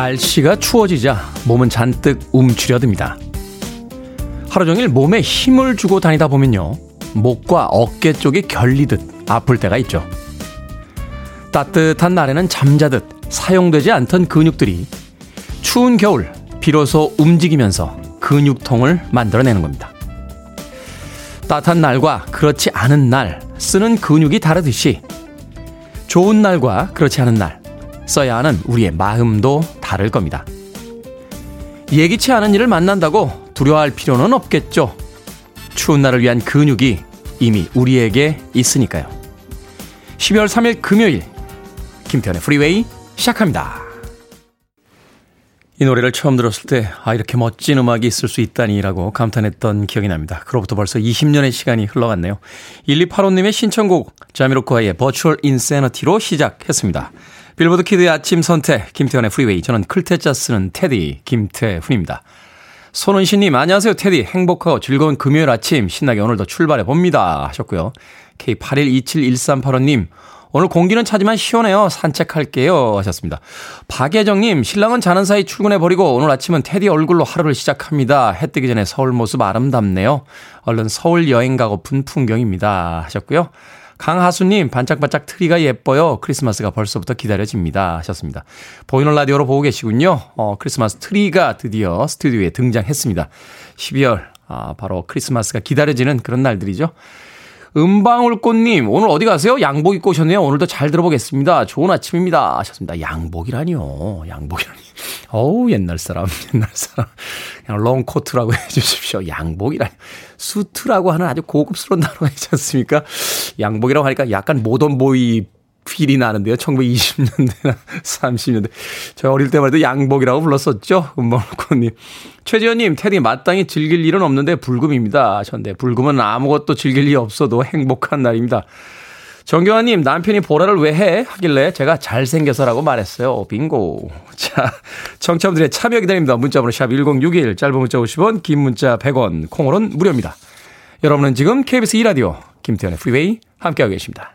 날씨가 추워지자 몸은 잔뜩 움츠려듭니다. 하루 종일 몸에 힘을 주고 다니다 보면요. 목과 어깨 쪽이 결리듯 아플 때가 있죠. 따뜻한 날에는 잠자듯 사용되지 않던 근육들이 추운 겨울 비로소 움직이면서 근육통을 만들어내는 겁니다. 따뜻한 날과 그렇지 않은 날 쓰는 근육이 다르듯이 좋은 날과 그렇지 않은 날 써야 하는 우리의 마음도 다를 겁니다. 예기치 않은 일을 만난다고 두려워할 필요는 없겠죠. 추운 날을 위한 근육이 이미 우리에게 있으니까요. 12월 3일 금요일 김태현의 프리웨이 시작합니다. 이 노래를 처음 들었을 때, 아, 이렇게 멋진 음악이 있을 수 있다니라고 감탄했던 기억이 납니다. 그로부터 벌써 20년의 시간이 흘러갔네요. 1285님의 신청곡, 자미로콰이의 Virtual Insanity로 시작했습니다. 빌보드 kid의 아침 선택, 김태훈의 Freeway. 저는 클 태 자 쓰는 테디, 김태훈입니다. 손은신님, 안녕하세요, 테디. 행복하고 즐거운 금요일 아침, 신나게 오늘도 출발해 봅니다. 하셨고요. K81271385님, 오늘 공기는 차지만 시원해요. 산책할게요. 하셨습니다. 박예정님, 신랑은 자는 사이 출근해버리고 오늘 아침은 테디 얼굴로 하루를 시작합니다. 해 뜨기 전에 서울 모습 아름답네요. 얼른 서울 여행 가고픈 풍경입니다. 하셨고요. 강하수님, 반짝반짝 트리가 예뻐요. 크리스마스가 벌써부터 기다려집니다. 하셨습니다. 보이는 라디오로 보고 계시군요. 어, 크리스마스 트리가 드디어 스튜디오에 등장했습니다. 12월, 아, 바로 크리스마스가 기다려지는 그런 날들이죠. 은방울꽃님, 오늘 어디 가세요? 양복 입고 오셨네요. 오늘도 잘 들어보겠습니다. 좋은 아침입니다. 하셨습니다. 양복이라니요. 양복이라니. 어우, 옛날 사람, 옛날 사람. 그냥 롱코트라고 해주십시오. 양복이라니. 수트라고 하는 아주 고급스러운 단어가 있지 않습니까? 양복이라고 하니까 약간 모던보이 필이 나는데요. 1920년대나 30년대. 저 어릴 때만 해도 양복이라고 불렀었죠. 음방울꽃님. 최지현님, 테디 마땅히 즐길 일은 없는데 불금입니다. 전데 불금은 아무것도 즐길 일이 없어도 행복한 날입니다. 정교환님, 남편이 보라를 왜 해? 하길래 제가 잘생겨서라고 말했어요. 빙고. 자, 청취자분들의 참여 기다립니다. 문자번호 샵 1061, 짧은 문자 50원, 긴 문자 100원, 콩으로는 무료입니다. 여러분은 지금 KBS 2라디오, 김태훈의 Freeway 함께하고 계십니다.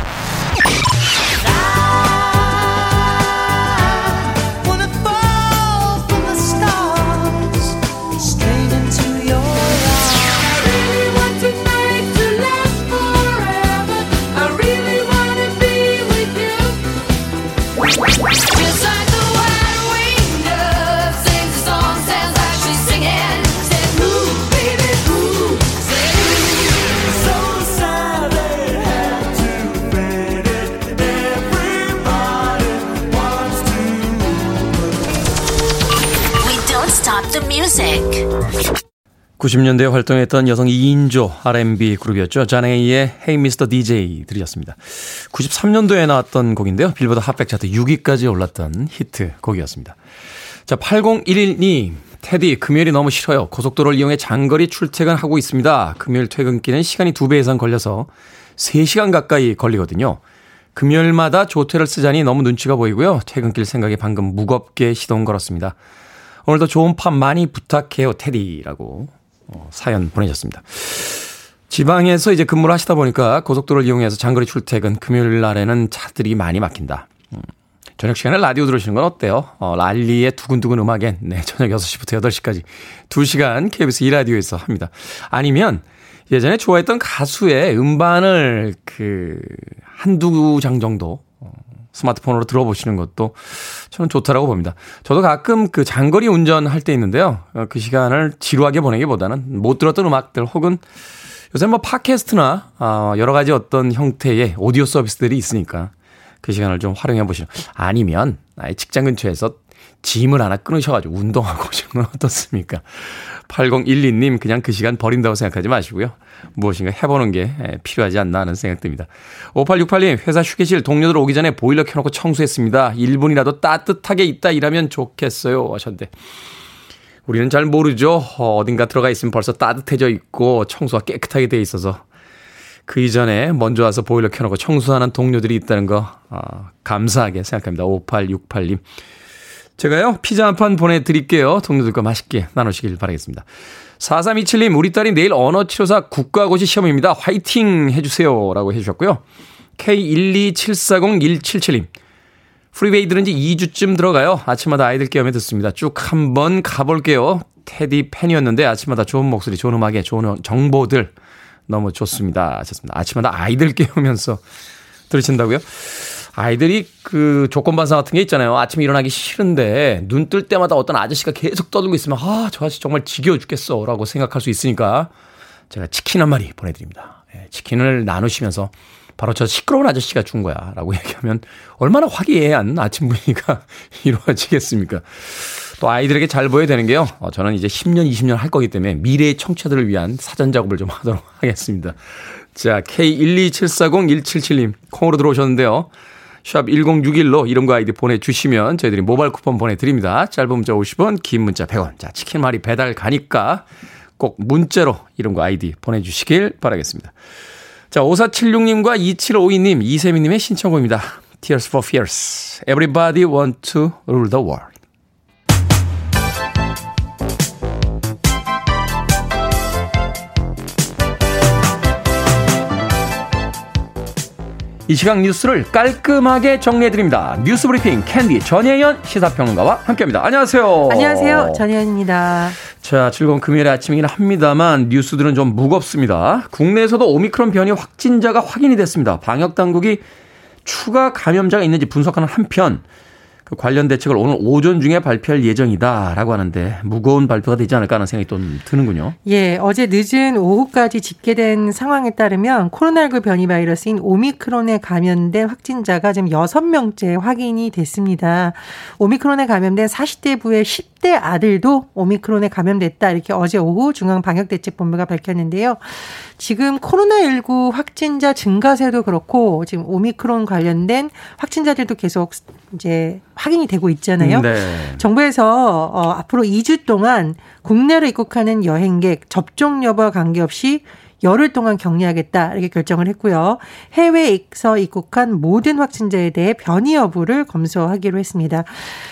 Music. 90년대에 활동했던 여성 2인조 R&B 그룹이었죠. 자네이의 Hey Mr. DJ 들으셨습니다. 93년도에 나왔던 곡인데요. 빌보드 핫백 차트 6위까지 올랐던 히트 곡이었습니다. 자, 8011님. 테디, 금요일이 너무 싫어요. 고속도로를 이용해 장거리 출퇴근하고 있습니다. 금요일 퇴근길은 시간이 2배 이상 걸려서 3시간 가까이 걸리거든요. 금요일마다 조퇴를 쓰자니 너무 눈치가 보이고요. 퇴근길 생각에 방금 무겁게 시동 걸었습니다. 오늘도 좋은 팝 많이 부탁해요, 테디라고 어, 사연 보내셨습니다. 지방에서 이제 근무를 하시다 보니까 고속도로를 이용해서 장거리 출퇴근 금요일 날에는 차들이 많이 막힌다. 음, 저녁 시간에 라디오 들으시는 건 어때요? 어, 랄리의 두근두근 음악엔 네, 저녁 6시부터 8시까지 2시간 KBS 2라디오에서 합니다. 아니면 예전에 좋아했던 가수의 음반을 그 한두 장 정도 스마트폰으로 들어보시는 것도 저는 좋다라고 봅니다. 저도 가끔 그 장거리 운전할 때 있는데요. 어, 그 시간을 지루하게 보내기보다는 못 들었던 음악들 혹은 요새 뭐 팟캐스트나 어, 여러 가지 어떤 형태의 오디오 서비스들이 있으니까 그 시간을 좀 활용해 보시는 아니면 아예 직장 근처에서 짐을 하나 끊으셔가지고 운동하고 오시는 건 어떻습니까? 8012님 그냥 그 시간 버린다고 생각하지 마시고요. 무엇인가 해보는 게 필요하지 않나 하는 생각 듭니다. 5868님 회사 휴게실 동료들 오기 전에 보일러 켜놓고 청소했습니다. 1분이라도 따뜻하게 있다 일하면 좋겠어요 하셨는데 우리는 잘 모르죠. 어딘가 들어가 있으면 벌써 따뜻해져 있고 청소가 깨끗하게 돼 있어서 그 이전에 먼저 와서 보일러 켜놓고 청소하는 동료들이 있다는 거 어, 감사하게 생각합니다. 5868님. 제가요, 피자 한 판 보내드릴게요. 동료들과 맛있게 나누시길 바라겠습니다. 4327님, 우리 딸이 내일 언어치료사 국가고시 시험입니다. 화이팅 해주세요. 라고 해주셨고요. K12740-177님. 프리베이 들은 지 2주쯤 들어가요. 아침마다 아이들 깨우며 듣습니다. 쭉 한번 가볼게요. 테디 팬이었는데 아침마다 좋은 목소리, 좋은 음악에 좋은 정보들 너무 좋습니다. 하셨습니다. 아침마다 아이들 깨우면서 들으신다고요? 아이들이 그 조건 반사 같은 게 있잖아요. 아침에 일어나기 싫은데 눈 뜰 때마다 어떤 아저씨가 계속 떠들고 있으면 아, 저 아저씨 정말 지겨워 죽겠어. 라고 생각할 수 있으니까 제가 치킨 한 마리 보내드립니다. 예, 치킨을 나누시면서 바로 저 시끄러운 아저씨가 준 거야. 라고 얘기하면 얼마나 화기애애한 아침 분위기가 이루어지겠습니까? 또 아이들에게 잘 보여야 되는 게요. 어, 저는 이제 10년, 20년 할 거기 때문에 미래의 청취자들을 위한 사전 작업을 좀 하도록 하겠습니다. 자, K12740-177님 콩으로 들어오셨는데요. 샵 1061로 이름과 아이디 보내주시면 저희들이 모바일 쿠폰 보내드립니다. 짧은 문자 50원, 긴 문자 100원. 자, 치킨 말이 배달 가니까 꼭 문자로 이름과 아이디 보내주시길 바라겠습니다. 자, 5476님과 2752님, 이세미님의 신청곡입니다. Tears for Fears. Everybody want to rule the world. 이 시각 뉴스를 깔끔하게 정리해드립니다. 뉴스 브리핑 캔디 전혜연 시사평론가와 함께합니다. 안녕하세요. 안녕하세요. 전혜연입니다. 자, 즐거운 금요일의 아침이긴 합니다만 뉴스들은 좀 무겁습니다. 국내에서도 오미크론 변이 확진자가 확인이 됐습니다. 방역 당국이 추가 감염자가 있는지 분석하는 한편 그 관련 대책을 오늘 오전 중에 발표할 예정이다라고 하는데 무거운 발표가 되지 않을까 하는 생각이 좀 드는군요. 예, 어제 늦은 오후까지 집계된 상황에 따르면 코로나19 변이 바이러스인 오미크론에 감염된 확진자가 지금 6명째 확인이 됐습니다. 오미크론에 감염된 40대 부의 10대 아들도 오미크론에 감염됐다 이렇게 어제 오후 중앙방역대책본부가 밝혔는데요. 지금 코로나19 확진자 증가세도 그렇고 지금 오미크론 관련된 확진자들도 계속 이제 확인이 되고 있잖아요. 네. 정부에서 어, 앞으로 2주 동안 국내로 입국하는 여행객 접종 여부와 관계없이 열흘 동안 격리하겠다 이렇게 결정을 했고요. 해외에서 입국한 모든 확진자에 대해 변이 여부를 검소하기로 했습니다.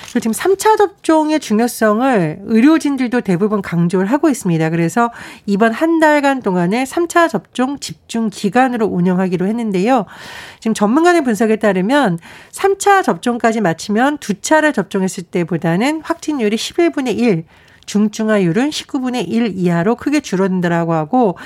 그리고 지금 3차 접종의 중요성을 의료진들도 대부분 강조를 하고 있습니다. 그래서 이번 한 달간 동안에 3차 접종 집중 기간으로 운영하기로 했는데요. 지금 전문가의 분석에 따르면 3차 접종까지 마치면 두 차례 접종했을 때보다는 확진율이 11분의 1, 중증화율은 19분의 1 이하로 크게 줄어든다라고 하고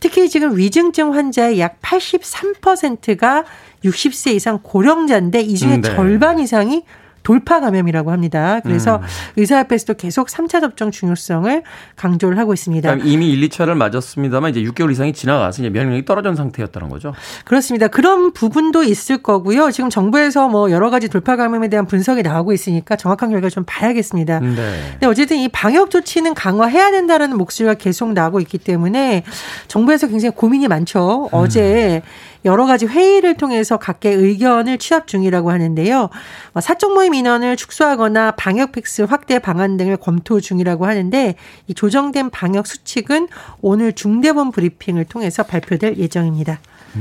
특히 지금 위중증 환자의 약 83%가 60세 이상 고령자인데 이 중에 네. 절반 이상이 돌파 감염이라고 합니다. 그래서 음. 의사협회에서도 계속 3차 접종 중요성을 강조를 하고 있습니다. 이미 1, 2차를 맞았습니다만 이제 6개월 이상이 지나가서 이제 면역력이 떨어진 상태였다는 거죠. 그렇습니다. 그런 부분도 있을 거고요. 지금 정부에서 뭐 여러 가지 돌파 감염에 대한 분석이 나오고 있으니까 정확한 결과 좀 봐야겠습니다. 네. 근데 어쨌든 이 방역 조치는 강화해야 된다라는 목소리가 계속 나오고 있기 때문에 정부에서 굉장히 고민이 많죠. 음. 어제 여러 가지 회의를 통해서 각계 의견을 취합 중이라고 하는데요. 뭐 사적 모임 인원을 축소하거나 방역 팩스 확대 방안 등을 검토 중이라고 하는데 이 조정된 방역 수칙은 오늘 중대본 브리핑을 통해서 발표될 예정입니다.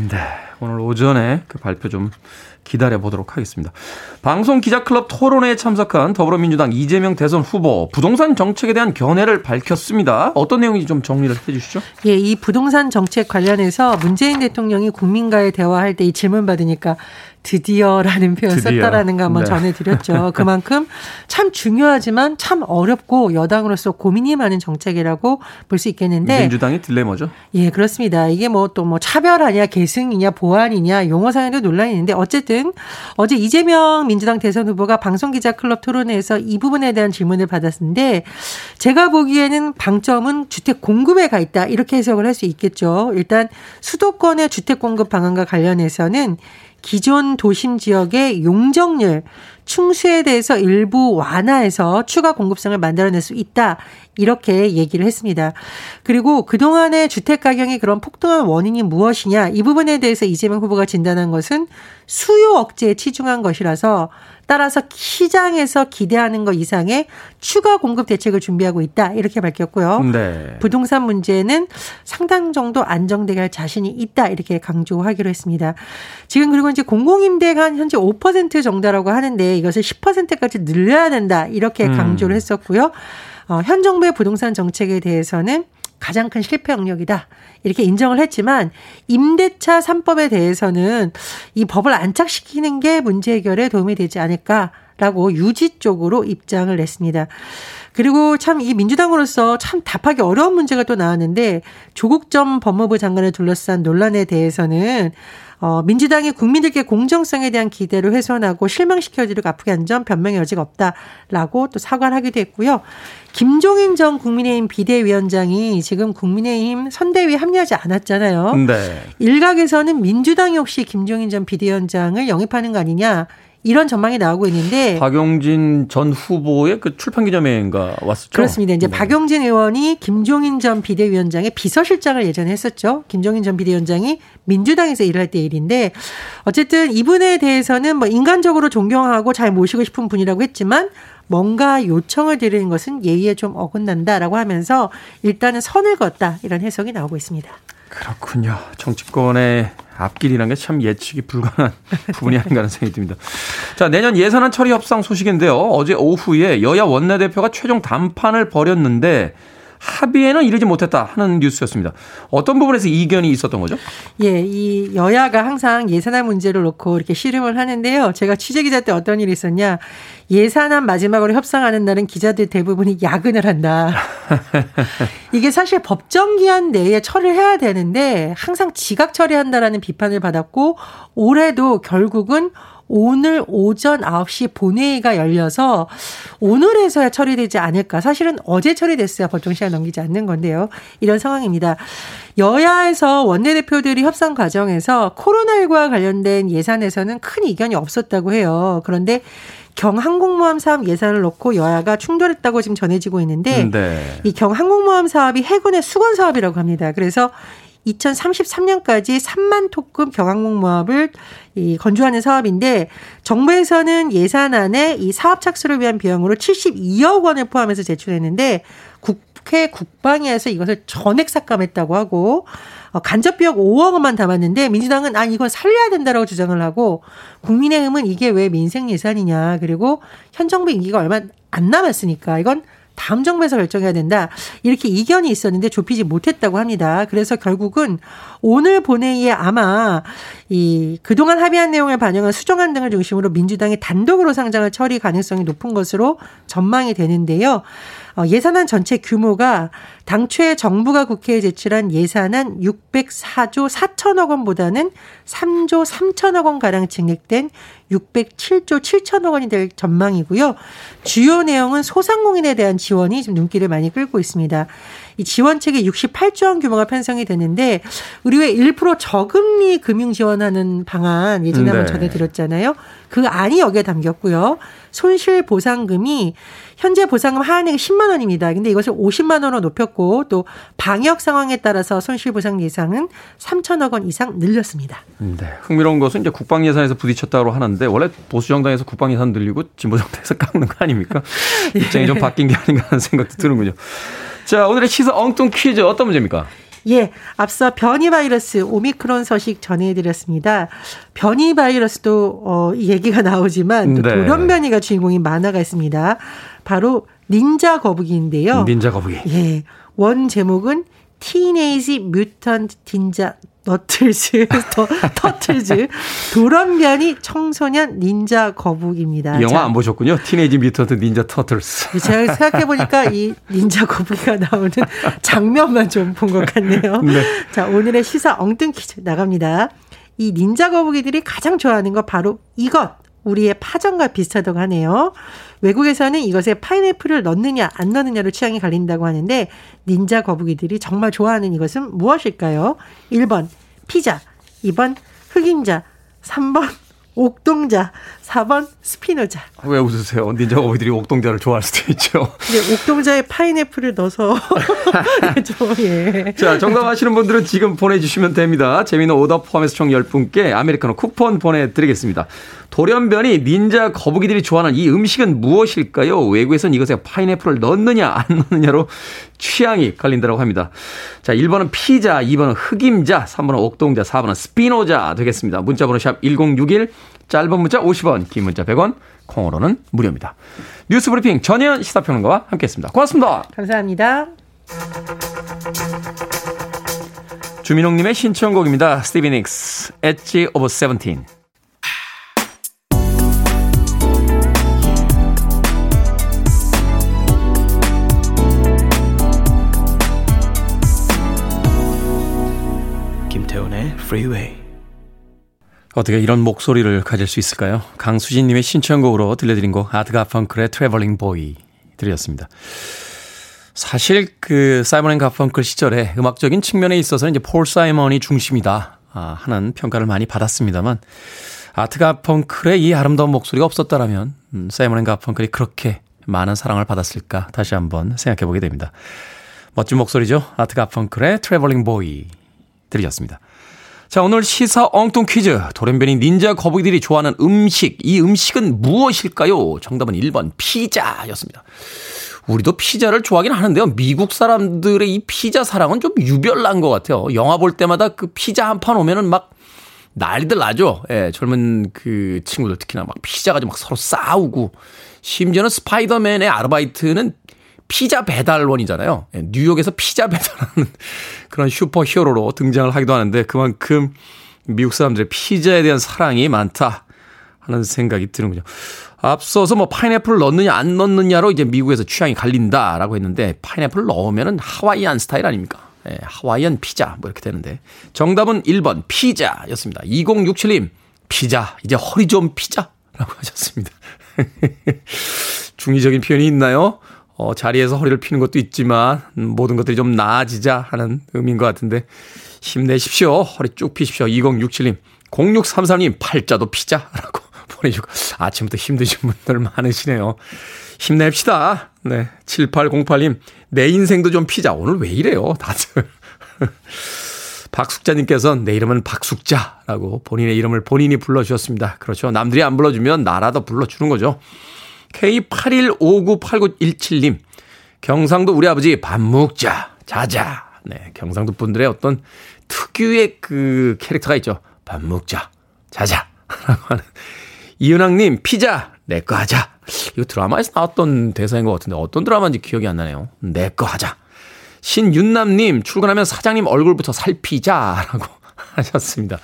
네. 오늘 오전에 그 발표 좀 기다려 보도록 하겠습니다. 방송 기자클럽 토론회에 참석한 더불어민주당 이재명 대선 후보 부동산 정책에 대한 견해를 밝혔습니다. 어떤 내용인지 좀 정리를 해 주시죠. 예, 이 부동산 정책 관련해서 문재인 대통령이 국민과의 대화할 때 이 질문 받으니까 드디어라는 표현 드디어. 썼다라는 거 한번 네. 전해드렸죠. 그만큼 참 중요하지만 참 어렵고 여당으로서 고민이 많은 정책이라고 볼 수 있겠는데 민주당의 딜레마죠. 예, 그렇습니다. 이게 뭐 또뭐 뭐 차별하냐, 계승이냐, 보완이냐 용어상에도 논란이 있는데 어쨌든 어제 이재명 민주당 대선 후보가 방송기자 클럽 토론회에서 이 부분에 대한 질문을 받았는데 제가 보기에는 방점은 주택 공급에 가 있다 이렇게 해석을 할 수 있겠죠. 일단 수도권의 주택 공급 방안과 관련해서는 기존 도심 지역의 용적률 충수에 대해서 일부 완화해서 추가 공급성을 만들어낼 수 있다. 이렇게 얘기를 했습니다. 그리고 그동안의 주택 가격이 그런 폭등한 원인이 무엇이냐 이 부분에 대해서 이재명 후보가 진단한 것은 수요 억제에 치중한 것이라서 따라서 시장에서 기대하는 것 이상의 추가 공급 대책을 준비하고 있다. 이렇게 밝혔고요. 네. 부동산 문제는 상당 정도 안정되게 할 자신이 있다. 이렇게 강조하기로 했습니다. 지금 그리고 이제 공공임대가 한 현재 5% 정도라고 하는데 이것을 10%까지 늘려야 된다. 이렇게 음. 강조를 했었고요. 어, 현 정부의 부동산 정책에 대해서는 가장 큰 실패 영역이다. 이렇게 인정을 했지만 임대차 3법에 대해서는 이 법을 안착시키는 게 문제 해결에 도움이 되지 않을까라고 유지 쪽으로 입장을 냈습니다. 그리고 참 이 민주당으로서 참 답하기 어려운 문제가 또 나왔는데 조국 전 법무부 장관을 둘러싼 논란에 대해서는 어, 민주당이 국민들께 공정성에 대한 기대를 훼손하고 실망시켜주려고 아프게 한 점 변명의 여지가 없다라고 또 사과를 하기도 했고요. 김종인 전 국민의힘 비대위원장이 지금 국민의힘 선대위에 합류하지 않았잖아요. 네. 일각에서는 민주당이 혹시 김종인 전 비대위원장을 영입하는 거 아니냐 이런 전망이 나오고 있는데 박용진 전 후보의 그 출판 기념회인가 왔었죠. 그렇습니다. 이제 네. 박용진 의원이 김종인 전 비대위원장의 비서실장을 예전에 했었죠. 김종인 전 비대위원장이 민주당에서 일할 때 일인데 어쨌든 이분에 대해서는 뭐 인간적으로 존경하고 잘 모시고 싶은 분이라고 했지만 뭔가 요청을 드리는 것은 예의에 좀 어긋난다라고 하면서 일단은 선을 그었다 이런 해석이 나오고 있습니다. 그렇군요. 정치권의 앞길이라는 게참 예측이 불가능한 부분이 아닌가 하는 생각이 듭니다. 자, 내년 예산안 처리 협상 소식인데요. 어제 오후에 여야 원내대표가 최종 담판을 벌였는데 합의에는 이르지 못했다 하는 뉴스였습니다. 어떤 부분에서 이견이 있었던 거죠? 예, 이 여야가 항상 예산안 문제를 놓고 이렇게 씨름을 하는데요. 제가 취재기자 때 어떤 일이 있었냐. 예산안 마지막으로 협상하는 날은 기자들 대부분이 야근을 한다. 이게 사실 법정 기한 내에 처리를 해야 되는데 항상 지각 처리한다라는 비판을 받았고 올해도 결국은 오늘 오전 9시 본회의가 열려서 오늘에서야 처리되지 않을까. 사실은 어제 처리됐어야 법정 시간 넘기지 않는 건데요. 이런 상황입니다. 여야에서 원내대표들이 협상 과정에서 코로나19와 관련된 예산에서는 큰 이견이 없었다고 해요. 그런데 경항공모함 사업 예산을 놓고 여야가 충돌했다고 지금 전해지고 있는데 네. 이 경항공모함 사업이 해군의 수건 사업이라고 합니다. 그래서 2033년까지 3만 톤급 경항공모함을 이 건조하는 사업인데 정부에서는 예산안에 이 사업 착수를 위한 비용으로 72억 원을 포함해서 제출했는데 국회 국방위에서 이것을 전액 삭감했다고 하고 어, 간접 비용 5억 원만 담았는데 민주당은 아 이건 살려야 된다라고 주장을 하고 국민의힘은 이게 왜 민생 예산이냐. 그리고 현 정부 임기가 얼마 안 남았으니까 이건 다음 정부에서 결정해야 된다. 이렇게 이견이 있었는데 좁히지 못했다고 합니다. 그래서 결국은 오늘 본회의에 아마 이 그동안 합의한 내용을 반영한 수정안 등을 중심으로 민주당이 단독으로 상장을 처리 가능성이 높은 것으로 전망이 되는데요. 어, 예산안 전체 규모가 당초에 정부가 국회에 제출한 예산안 604조 4천억 원보다는 3조 3천억 원 가량 증액된 607조 7천억 원이 될 전망이고요. 주요 내용은 소상공인에 대한 지원이 지금 눈길을 많이 끌고 있습니다. 이 지원책이 68조 원 규모가 편성이 되는데 우리 왜 1% 저금리 금융 지원하는 방안 예전에 네. 한번 전해드렸잖아요. 그 안이 여기에 담겼고요. 손실 보상금이 현재 보상금 하한액이 10만 원입니다. 근데 이것을 50만 원으로 높였고 또 방역 상황에 따라서 손실 보상 예상은 3천억 원 이상 늘렸습니다. 네. 흥미로운 것은 이제 국방 예산에서 부딪혔다고 하는데 원래 보수 정당에서 국방 예산 늘리고 진보 정당에서 깎는 거 아닙니까? 입장이 좀 바뀐 게 아닌가 하는 생각도 드는군요. 자, 오늘의 시사 엉뚱 퀴즈 어떤 문제입니까? 예, 앞서 변이 바이러스 오미크론 소식 전해드렸습니다. 변이 바이러스도 어, 이 얘기가 나오지만 또 네. 돌연변이가 주인공인 만화가 있습니다. 바로 닌자 거북이인데요. 닌자 거북이. 예, 원 제목은 티네이지 뮤턴트 닌자 너틀즈, 더, 터틀즈, 돌연변이 청소년 닌자 거북입니다. 이 영화 자, 안 보셨군요. 티네이지 뮤턴트 닌자 터틀스. 제가 생각해보니까 이 닌자 거북이가 나오는 장면만 좀 본 것 같네요. 네. 자, 오늘의 시사 엉뚱 퀴즈 나갑니다. 이 닌자 거북이들이 가장 좋아하는 거 바로 이것. 우리의 파전과 비슷하다고 하네요. 외국에서는 이것에 파인애플을 넣느냐 안 넣느냐로 취향이 갈린다고 하는데 닌자 거북이들이 정말 좋아하는 이것은 무엇일까요? 1번 피자, 2번 흑임자, 3번 옥동자, 4번 스피노자. 왜 웃으세요? 닌자 거북이들이 옥동자를 좋아할 수도 있죠. 네, 옥동자에 파인애플을 넣어서. 좀, 예. 자, 정답 아시는 분들은 지금 보내주시면 됩니다. 재미있는 오답 포함해서 총 10분께 아메리카노 쿠폰 보내드리겠습니다. 돌연변이 닌자 거북이들이 좋아하는 이 음식은 무엇일까요? 외국에서는 이것에 파인애플을 넣느냐 안 넣느냐로 취향이 갈린다고 합니다. 자, 1번은 피자, 2번은 흑임자, 3번은 옥동자, 4번은 스피노자 되겠습니다. 문자번호 샵 1061, 짧은 문자 50원, 긴 문자 100원, 콩으로는 무료입니다. 뉴스 브리핑 전혜연 시사평론가와 함께했습니다. 고맙습니다. 감사합니다. 주민홍님의 신청곡입니다. 스티비 닉스, Edge of Seventeen. 김태훈의 Freeway 어떻게 이런 목소리를 가질 수 있을까요? 강수진님의 신청곡으로 들려드린 곡 아트 가펑클의 Traveling Boy 들렸습니다. 사실 그 사이먼 앤 가펑클 시절에 음악적인 측면에 있어서는 이제 폴 사이먼이 중심이다 아, 하는 평가를 많이 받았습니다만 아트 가펑클의 이 아름다운 목소리가 없었다라면 음, 사이먼 앤 가펑클이 그렇게 많은 사랑을 받았을까 다시 한번 생각해 보게 됩니다. 멋진 목소리죠. 아트 가펑클의 Traveling Boy 들으셨습니다. 자, 오늘 시사 엉뚱 퀴즈. 돌연변이 닌자 거북이들이 좋아하는 음식. 이 음식은 무엇일까요? 정답은 1번 피자였습니다. 우리도 피자를 좋아하긴 하는데요. 미국 사람들의 이 피자 사랑은 좀 유별난 것 같아요. 영화 볼 때마다 그 피자 한 판 오면은 막 난리들 나죠. 예, 젊은 그 친구들 특히나 막 피자 가지고 막 서로 싸우고 심지어는 스파이더맨의 아르바이트는 피자 배달원이잖아요. 예, 뉴욕에서 피자 배달하는 그런 슈퍼 히어로로 등장을 하기도 하는데 그만큼 미국 사람들의 피자에 대한 사랑이 많다 하는 생각이 드는군요. 앞서서 뭐 파인애플을 넣느냐 안 넣느냐로 이제 미국에서 취향이 갈린다라고 했는데 파인애플 넣으면은 하와이안 스타일 아닙니까? 예, 하와이안 피자 뭐 이렇게 되는데 정답은 1번 피자였습니다. 2067님 피자 이제 허리 좀 피자라고 하셨습니다. 중의적인 표현이 있나요? 어, 자리에서 허리를 피는 것도 있지만 모든 것들이 좀 나아지자 하는 의미인 것 같은데 힘내십시오. 허리 쭉 피십시오. 2067님 0633님 팔자도 피자라고 보내주고 아침부터 힘드신 분들 많으시네요. 힘냅시다. 네. 7808님 내 인생도 좀 피자. 오늘 왜 이래요 다들. 박숙자님께서는 내 이름은 박숙자라고 본인의 이름을 본인이 불러주셨습니다. 그렇죠. 남들이 안 불러주면 나라도 불러주는 거죠. K81598917님, 경상도 우리 아버지 밥 먹자, 자자. 네, 경상도 분들의 어떤 특유의 그 캐릭터가 있죠. 밥 먹자, 자자. 라고 하는. 이은학님, 피자, 내 거 하자. 이거 드라마에서 나왔던 대사인 것 같은데 어떤 드라마인지 기억이 안 나네요. 내 거 하자. 신윤남님, 출근하면 사장님 얼굴부터 살피자라고 하셨습니다.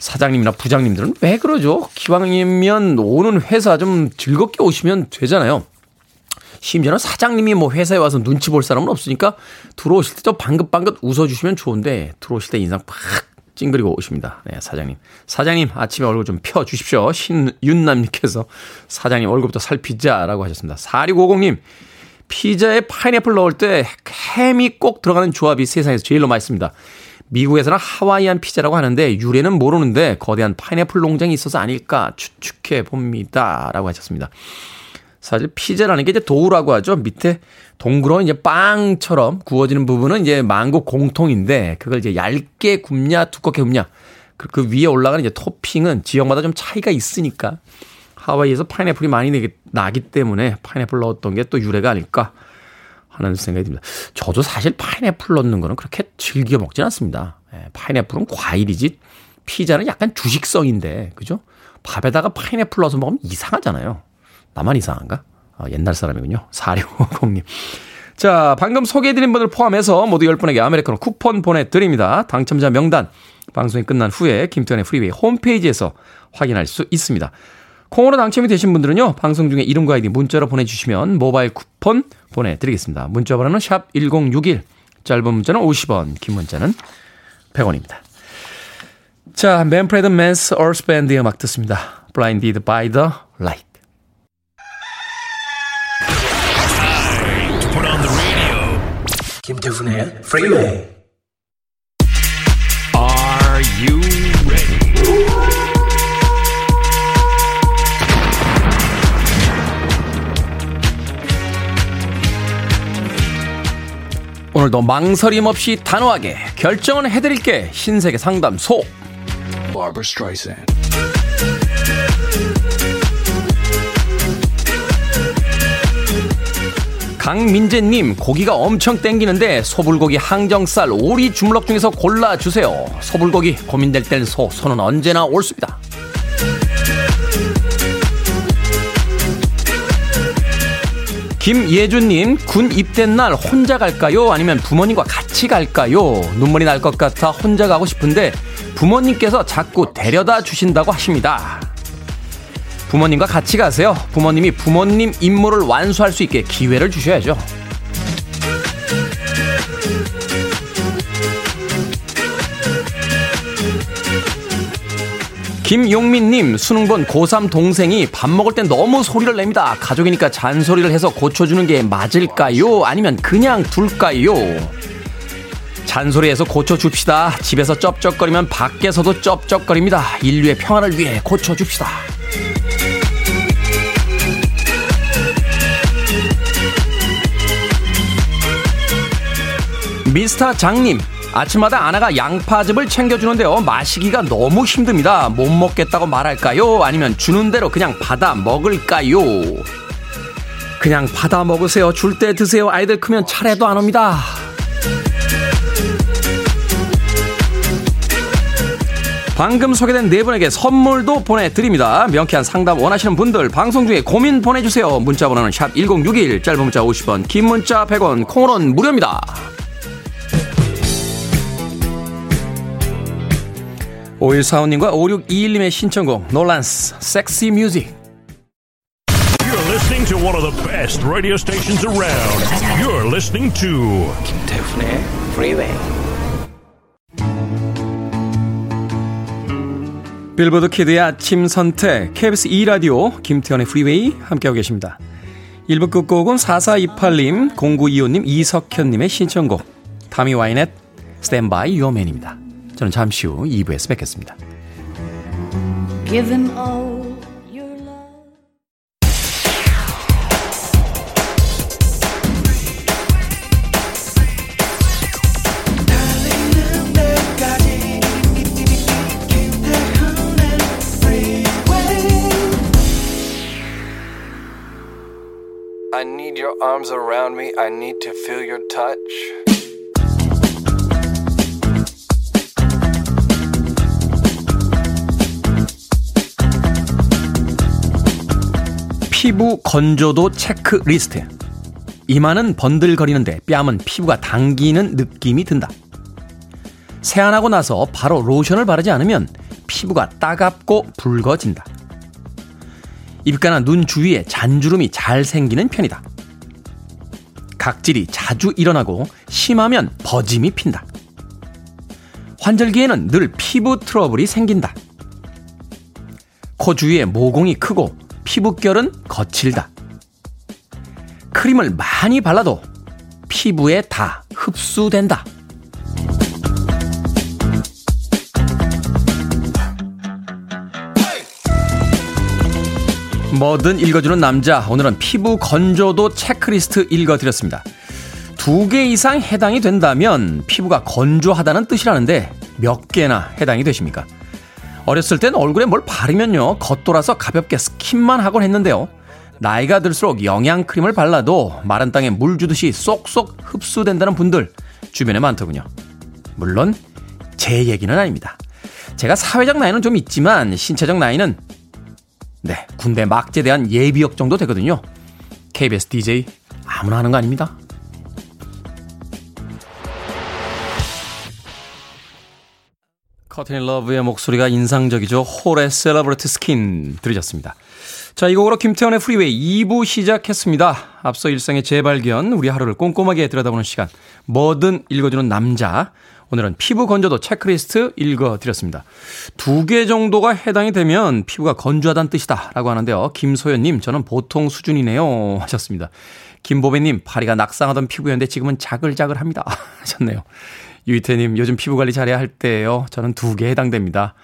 사장님이나 부장님들은 왜 그러죠? 기왕이면 오는 회사 좀 즐겁게 오시면 되잖아요. 심지어는 사장님이 뭐 회사에 와서 눈치 볼 사람은 없으니까 들어오실 때 좀 방긋방긋 웃어주시면 좋은데 들어오실 때 인상 팍 찡그리고 오십니다. 네, 사장님. 사장님, 아침에 얼굴 좀 펴주십시오. 신윤남님께서 사장님 얼굴부터 살피자라고 하셨습니다. 4650님, 피자에 파인애플 넣을 때 햄이 꼭 들어가는 조합이 세상에서 제일로 맛있습니다. 미국에서는 하와이안 피자라고 하는데 유래는 모르는데 거대한 파인애플 농장이 있어서 아닐까 추측해 봅니다. 라고 하셨습니다. 사실 피자라는 게 이제 도우라고 하죠. 밑에 동그란 이제 빵처럼 구워지는 부분은 이제 망고 공통인데 그걸 이제 얇게 굽냐 두껍게 굽냐 그, 그 위에 올라가는 이제 토핑은 지역마다 좀 차이가 있으니까 하와이에서 파인애플이 많이 나기 때문에 파인애플 넣었던 게 또 유래가 아닐까 하는 생각이 듭니다. 저도 사실 파인애플 넣는 거는 그렇게 즐겨 먹진 않습니다. 예, 파인애플은 과일이지 피자는 약간 주식성인데 그죠? 밥에다가 파인애플 넣어서 먹으면 이상하잖아요. 나만 이상한가? 어, 옛날 사람이군요. 4650님. 자, 방금 소개해드린 분들 포함해서 모두 10분에게 아메리카노 쿠폰 보내드립니다. 당첨자 명단 방송이 끝난 후에 김태훈의 Freeway 홈페이지에서 확인할 수 있습니다. 콩으로 당첨이 되신 분들은요, 방송 중에 이름과 아이디 문자로 보내주시면 모바일 쿠폰 보내드리겠습니다. 문자 번호는 샵 1061, 짧은 문자는 50원, 긴 문자는 100원입니다. 자, Manfred Mann's Earth Band의 음악 듣습니다. Blinded by the Light. 김태훈의 프리웨이 오늘도 망설임 없이 단호하게 결정은 해드릴게. 신세계 상담소. 강민재님 고기가 엄청 땡기는데 소불고기 항정살 오리 주물럭 중에서 골라주세요. 소불고기 고민될 땐 소 소는 언제나 옳습니다 김예준님, 군 입된 날 혼자 갈까요? 아니면 부모님과 같이 갈까요? 눈물이 날 것 같아 혼자 가고 싶은데 부모님께서 자꾸 데려다 주신다고 하십니다. 부모님과 같이 가세요. 부모님이 부모님 임무를 완수할 수 있게 기회를 주셔야죠. 김용민님, 수능 본 고3 동생이 밥 먹을 땐 너무 소리를 냅니다. 가족이니까 잔소리를 해서 고쳐주는 게 맞을까요? 아니면 그냥 둘까요? 잔소리해서 고쳐줍시다. 집에서 쩝쩝거리면 밖에서도 쩝쩝거립니다. 인류의 평화를 위해 고쳐줍시다. 미스터 장님, 아침마다 아내가 양파즙을 챙겨주는데요. 마시기가 너무 힘듭니다. 못 먹겠다고 말할까요? 아니면 주는 대로 그냥 받아 먹을까요? 그냥 받아 먹으세요. 줄 때 드세요. 아이들 크면 차례도 안 옵니다. 방금 소개된 네 분에게 선물도 보내드립니다. 명쾌한 상담 원하시는 분들 방송 중에 고민 보내주세요. 문자 번호는 샵 1061, 짧은 문자 50원, 긴 문자 100원, 콩으로는 무료입니다. 5145님과 5621님의 신청곡 놀란스 Sexy Music You're listening to one of the best radio stations around. You're listening to 김태훈의 Freeway. 빌보드 kid의 아침 선택 KBS 2 라디오 김태훈의 Freeway 함께하고 계십니다. 1부 끝곡은 4428님, 0925님, 이석현님의 신청곡 타미 와이넷 스탠바이 유어맨입니다. 저는 잠시 후 2부에서 뵙겠습니다. Give him all your love. I need your arms around me. I need to feel your touch. 피부 건조도 체크리스트. 이마는 번들거리는데 뺨은 피부가 당기는 느낌이 든다. 세안하고 나서 바로 로션을 바르지 않으면 피부가 따갑고 붉어진다. 입가나 눈 주위에 잔주름이 잘 생기는 편이다. 각질이 자주 일어나고 심하면 버짐이 핀다. 환절기에는 늘 피부 트러블이 생긴다. 코 주위에 모공이 크고 피부결은 거칠다. 크림을 많이 발라도 피부에 다 흡수된다. 뭐든 읽어주는 남자. 오늘은 피부 건조도 체크리스트 읽어드렸습니다. 두 개 이상 해당이 된다면 피부가 건조하다는 뜻이라는데 몇 개나 해당이 되십니까? 어렸을 땐 얼굴에 뭘 바르면요. 겉돌아서 가볍게 스킨만 하곤 했는데요. 나이가 들수록 영양크림을 발라도 마른 땅에 물 주듯이 쏙쏙 흡수된다는 분들 주변에 많더군요. 물론 제 얘기는 아닙니다. 제가 사회적 나이는 좀 있지만 신체적 나이는 네, 군대 막 제대한 예비역 정도 되거든요. KBS DJ 아무나 하는 거 아닙니다. 커트니 러브의 목소리가 인상적이죠. Hole의 Celebrity Skin 들으셨습니다. 자, 이 곡으로 김태현의 프리웨이 2부 시작했습니다. 앞서 일상의 재발견, 우리 하루를 꼼꼼하게 들여다보는 시간. 뭐든 읽어주는 남자. 오늘은 피부 건조도 체크리스트 읽어드렸습니다. 두 개 정도가 해당이 되면 피부가 건조하다는 뜻이다. 라고 하는데요. 김소연님, 저는 보통 수준이네요. 하셨습니다. 김보배님, 파리가 낙상하던 피부였는데 지금은 자글자글합니다. 하셨네요. 유이태님, 요즘 피부 관리 잘해야 할 때예요. 저는 두 개 해당됩니다.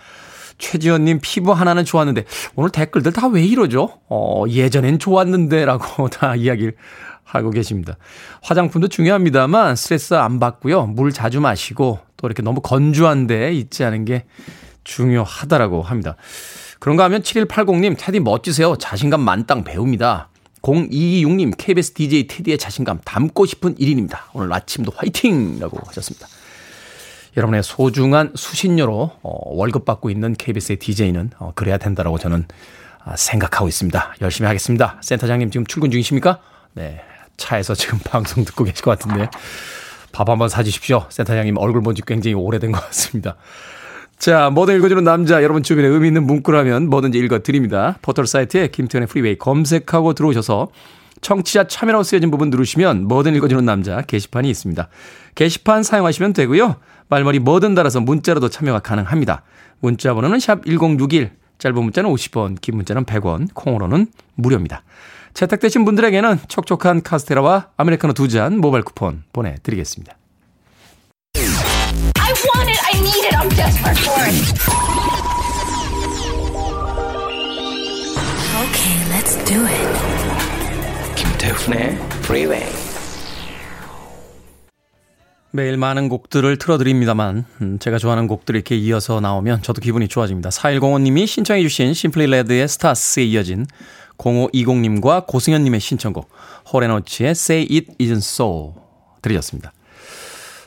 최지연님, 피부 하나는 좋았는데, 오늘 댓글들 다 왜 이러죠? 어, 예전엔 좋았는데, 라고 다 이야기를 하고 계십니다. 화장품도 중요합니다만, 스트레스 안 받고요. 물 자주 마시고, 또 이렇게 너무 건조한데 있지 않은 게 중요하다라고 합니다. 그런가 하면 7180님, 테디 멋지세요. 자신감 만땅 배웁니다. 0226님, KBS DJ 테디의 자신감 담고 싶은 1인입니다. 오늘 아침도 화이팅! 라고 하셨습니다. 여러분의 소중한 수신료로 어, 월급 받고 있는 KBS의 DJ는 어, 그래야 된다라고 저는 아, 생각하고 있습니다. 열심히 하겠습니다. 센터장님 지금 출근 중이십니까? 네. 차에서 지금 방송 듣고 계실 것 같은데 밥 한번 사주십시오. 센터장님 얼굴 본 지 굉장히 오래된 것 같습니다. 자, 뭐든 읽어주는 남자, 여러분 주변에 의미 있는 문구라면 뭐든지 읽어드립니다. 포털 사이트에 김태현의 프리웨이 검색하고 들어오셔서 청취자 참여라고 쓰여진 부분 누르시면 뭐든 읽어주는 남자 게시판이 있습니다. 게시판 사용하시면 되고요. 말머리 뭐든 달아서 문자로도 참여가 가능합니다. 문자 번호는 샵 1061, 짧은 문자는 50원, 긴 문자는 100원, 콩으로는 무료입니다. 채택되신 분들에게는 촉촉한 카스테라와 아메리카노 두 잔 모바일 쿠폰 보내드리겠습니다. Okay, let's do it. 김태훈의 Freeway. 매일 많은 곡들을 틀어드립니다만 음, 제가 좋아하는 곡들이 이렇게 이어서 나오면 저도 기분이 좋아집니다. 4105님이 신청해 주신 심플리 레드의 스타스에 이어진 0520님과 고승현님의 신청곡 호레노치의 Say It Isn't So 들으셨습니다.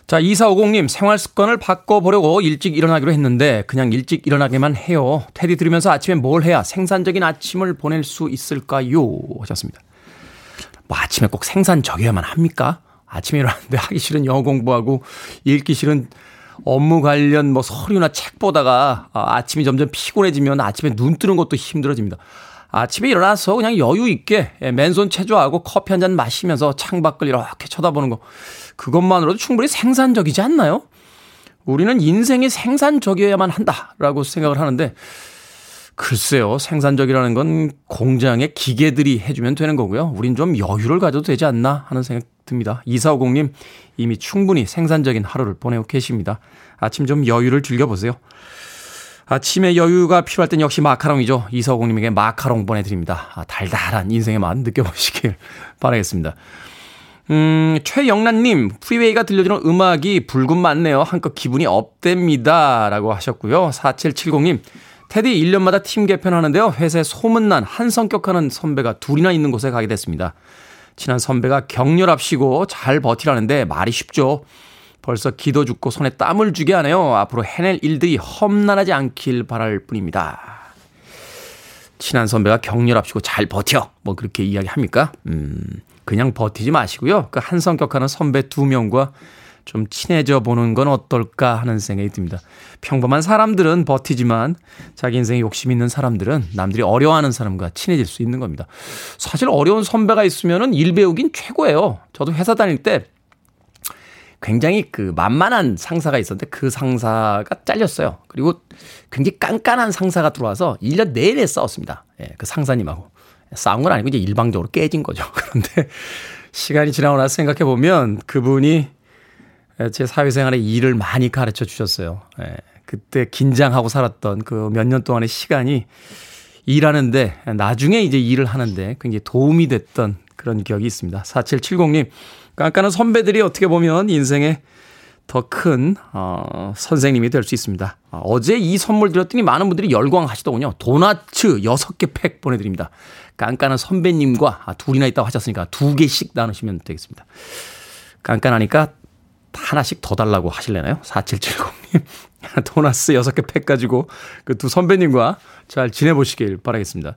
자 2450님 생활 습관을 바꿔보려고 일찍 일어나기로 했는데 그냥 일찍 일어나게만 해요. 테디 들으면서 아침에 뭘 해야 생산적인 아침을 보낼 수 있을까요? 하셨습니다. 뭐 아침에 꼭 생산적이어야만 합니까? 아침에 일어났는데 하기 싫은 영어 공부하고 읽기 싫은 업무 관련 뭐 서류나 책 보다가 아, 아침이 점점 피곤해지면 아침에 눈 뜨는 것도 힘들어집니다. 아침에 일어나서 그냥 여유 있게 예, 맨손 체조하고 커피 한 잔 마시면서 창밖을 이렇게 쳐다보는 거 그것만으로도 충분히 생산적이지 않나요? 우리는 인생이 생산적이어야만 한다라고 생각을 하는데 글쎄요, 생산적이라는 건 공장의 기계들이 해주면 되는 거고요. 우린 좀 여유를 가져도 되지 않나 하는 생각 듭니다. 2450님, 이미 충분히 생산적인 하루를 보내고 계십니다. 아침 좀 여유를 즐겨보세요. 아침에 여유가 필요할 땐 역시 마카롱이죠. 2450님에게 마카롱 보내드립니다. 아, 달달한 인생의 맛 느껴보시길 바라겠습니다. 음, 최영란님, 프리웨이가 들려주는 음악이 불금 맞네요. 한껏 기분이 업됩니다. 라고 하셨고요. 4770님, 테디 1년마다 팀 개편하는데요. 회사에 소문난 한 성격하는 선배가 둘이나 있는 곳에 가게 됐습니다. 친한 선배가 격렬합시고 잘 버티라는데 말이 쉽죠. 벌써 기도 죽고 손에 땀을 쥐게 하네요. 앞으로 해낼 일들이 험난하지 않길 바랄 뿐입니다. 친한 선배가 격렬합시고 잘 버텨. 뭐 그렇게 이야기합니까? 음, 그냥 버티지 마시고요. 그 한 성격하는 선배 두 명과 좀 친해져 보는 건 어떨까 하는 생각이 듭니다. 평범한 사람들은 버티지만 자기 인생에 욕심 있는 사람들은 남들이 어려워하는 사람과 친해질 수 있는 겁니다. 사실 어려운 선배가 있으면은 일 배우긴 최고예요. 저도 회사 다닐 때 굉장히 그 만만한 상사가 있었는데 그 상사가 잘렸어요. 그리고 굉장히 깐깐한 상사가 들어와서 1년 내내 싸웠습니다. 예, 그 상사님하고. 싸운 건 아니고 이제 일방적으로 깨진 거죠. 그런데 시간이 지나고 나서 생각해 보면 그분이 제 사회생활에 일을 많이 가르쳐 주셨어요. 예, 그때 긴장하고 살았던 그 몇 년 동안의 시간이 일하는데 나중에 이제 일을 하는데 굉장히 도움이 됐던 그런 기억이 있습니다. 4770님, 깐깐한 선배들이 어떻게 보면 인생에 더 큰, 어, 선생님이 될 수 있습니다. 어, 어제 이 선물 드렸더니 많은 분들이 열광하시더군요. 도나츠 6개 팩 보내드립니다. 깐깐한 선배님과 아, 둘이나 있다고 하셨으니까 두 개씩 나누시면 되겠습니다. 깐깐하니까 하나씩 더 달라고 하실래나요? 4770님. 도나스 6개 팩 가지고 그 두 선배님과 잘 지내보시길 바라겠습니다.